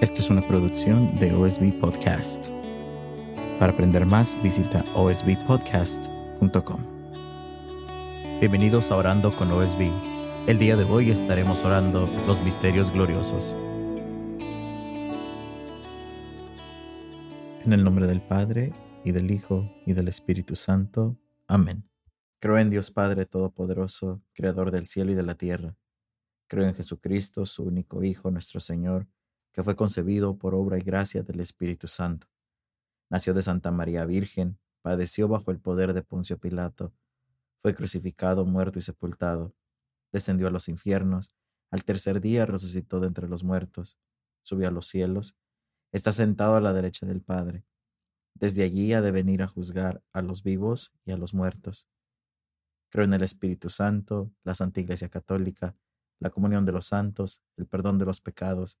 Esta es una producción de OSB Podcast. Para aprender más, visita osbpodcast.com. Bienvenidos a Orando con OSB. El día de hoy estaremos orando los misterios gloriosos. En el nombre del Padre, y del Hijo, y del Espíritu Santo. Amén. Creo en Dios Padre Todopoderoso, Creador del cielo y de la tierra. Creo en Jesucristo, su único Hijo, nuestro Señor que fue concebido por obra y gracia del Espíritu Santo. Nació de Santa María Virgen, padeció bajo el poder de Poncio Pilato, fue crucificado, muerto y sepultado, descendió a los infiernos, al tercer día resucitó de entre los muertos, subió a los cielos, está sentado a la derecha del Padre. Desde allí ha de venir a juzgar a los vivos y a los muertos. Creo en el Espíritu Santo, la Santa Iglesia Católica, la comunión de los santos, el perdón de los pecados,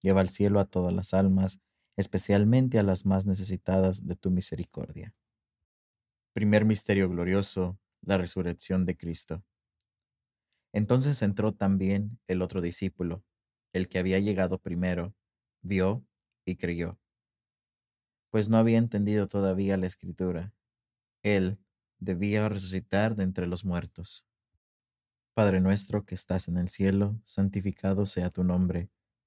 Lleva al cielo a todas las almas, especialmente a las más necesitadas de tu misericordia. Primer misterio glorioso, la resurrección de Cristo. Entonces entró también el otro discípulo, el que había llegado primero, vio y creyó, pues no había entendido todavía la escritura. Él debía resucitar de entre los muertos. Padre nuestro que estás en el cielo, santificado sea tu nombre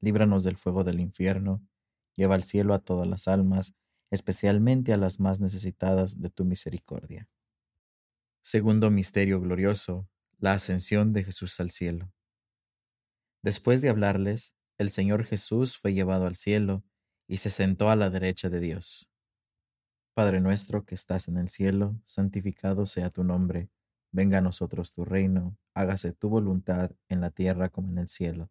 líbranos del fuego del infierno, lleva al cielo a todas las almas, especialmente a las más necesitadas de tu misericordia. Segundo Misterio Glorioso, la ascensión de Jesús al cielo. Después de hablarles, el Señor Jesús fue llevado al cielo y se sentó a la derecha de Dios. Padre nuestro que estás en el cielo, santificado sea tu nombre, venga a nosotros tu reino, hágase tu voluntad en la tierra como en el cielo.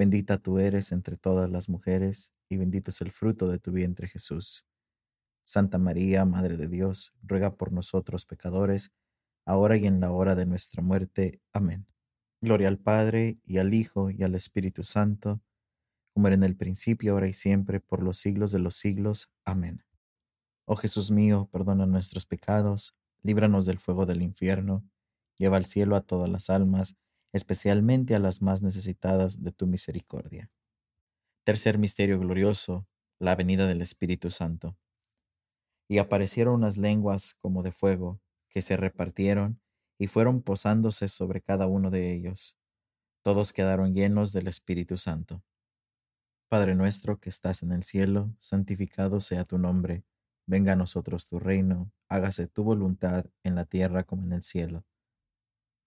Bendita tú eres entre todas las mujeres, y bendito es el fruto de tu vientre Jesús. Santa María, Madre de Dios, ruega por nosotros pecadores, ahora y en la hora de nuestra muerte. Amén. Gloria al Padre, y al Hijo, y al Espíritu Santo, como era en el principio, ahora y siempre, por los siglos de los siglos. Amén. Oh Jesús mío, perdona nuestros pecados, líbranos del fuego del infierno, lleva al cielo a todas las almas, especialmente a las más necesitadas de tu misericordia. Tercer misterio glorioso, la venida del Espíritu Santo y aparecieron unas lenguas como de fuego, que se repartieron y fueron posándose sobre cada uno de ellos. Todos quedaron llenos del Espíritu Santo. Padre nuestro que estás en el cielo, santificado sea tu nombre, venga a nosotros tu reino, hágase tu voluntad en la tierra como en el cielo.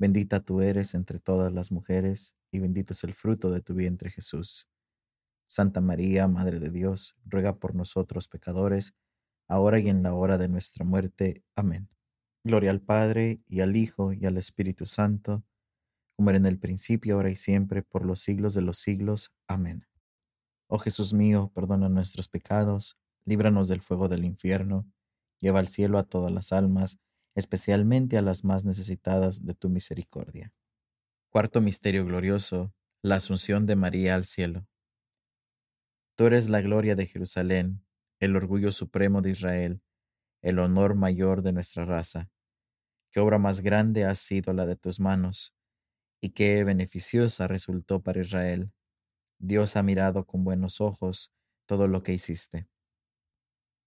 Bendita tú eres entre todas las mujeres, y bendito es el fruto de tu vientre Jesús. Santa María, Madre de Dios, ruega por nosotros pecadores, ahora y en la hora de nuestra muerte. Amén. Gloria al Padre, y al Hijo, y al Espíritu Santo, como era en el principio, ahora y siempre, por los siglos de los siglos. Amén. Oh Jesús mío, perdona nuestros pecados, líbranos del fuego del infierno, lleva al cielo a todas las almas, especialmente a las más necesitadas de tu misericordia. Cuarto Misterio Glorioso, la Asunción de María al cielo. Tú eres la gloria de Jerusalén, el orgullo supremo de Israel, el honor mayor de nuestra raza. Qué obra más grande ha sido la de tus manos, y qué beneficiosa resultó para Israel. Dios ha mirado con buenos ojos todo lo que hiciste.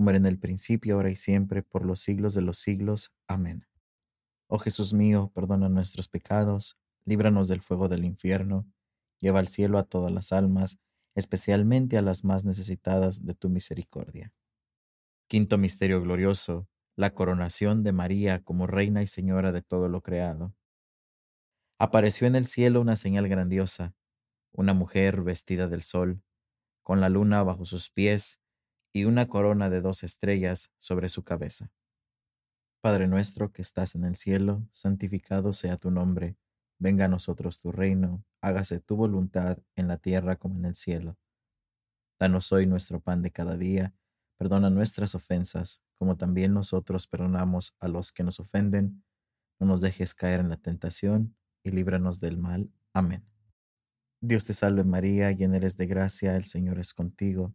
como era en el principio, ahora y siempre, por los siglos de los siglos. Amén. Oh Jesús mío, perdona nuestros pecados, líbranos del fuego del infierno, lleva al cielo a todas las almas, especialmente a las más necesitadas de tu misericordia. Quinto Misterio Glorioso, la coronación de María como Reina y Señora de todo lo creado. Apareció en el cielo una señal grandiosa, una mujer vestida del sol, con la luna bajo sus pies y una corona de dos estrellas sobre su cabeza. Padre nuestro que estás en el cielo, santificado sea tu nombre, venga a nosotros tu reino, hágase tu voluntad en la tierra como en el cielo. Danos hoy nuestro pan de cada día, perdona nuestras ofensas, como también nosotros perdonamos a los que nos ofenden, no nos dejes caer en la tentación, y líbranos del mal. Amén. Dios te salve María, llena eres de gracia, el Señor es contigo.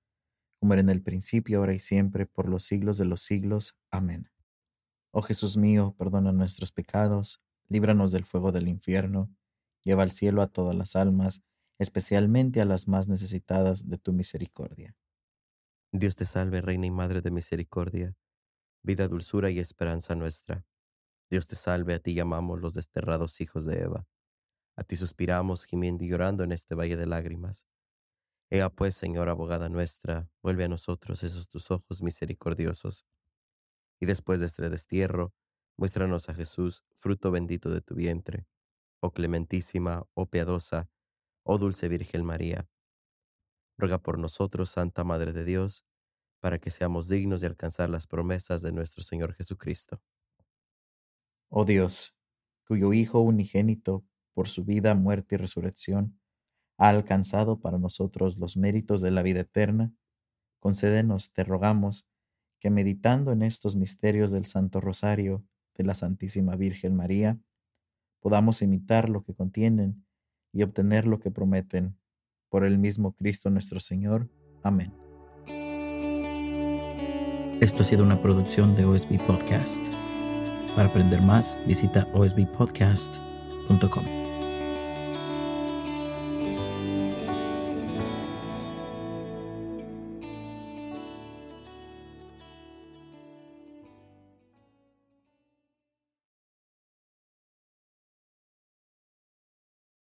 como era en el principio, ahora y siempre, por los siglos de los siglos. Amén. Oh Jesús mío, perdona nuestros pecados, líbranos del fuego del infierno, lleva al cielo a todas las almas, especialmente a las más necesitadas de tu misericordia. Dios te salve, Reina y Madre de Misericordia, vida, dulzura y esperanza nuestra. Dios te salve, a ti llamamos los desterrados hijos de Eva. A ti suspiramos, gimiendo y llorando en este valle de lágrimas. Ea pues, Señora abogada nuestra, vuelve a nosotros esos tus ojos misericordiosos. Y después de este destierro, muéstranos a Jesús, fruto bendito de tu vientre. Oh clementísima, oh piadosa, oh dulce Virgen María. Ruega por nosotros, Santa Madre de Dios, para que seamos dignos de alcanzar las promesas de nuestro Señor Jesucristo. Oh Dios, cuyo Hijo unigénito, por su vida, muerte y resurrección, ha alcanzado para nosotros los méritos de la vida eterna, concédenos, te rogamos, que meditando en estos misterios del Santo Rosario de la Santísima Virgen María, podamos imitar lo que contienen y obtener lo que prometen. Por el mismo Cristo nuestro Señor. Amén. Esto ha sido una producción de OSB Podcast. Para aprender más, visita osbpodcast.com.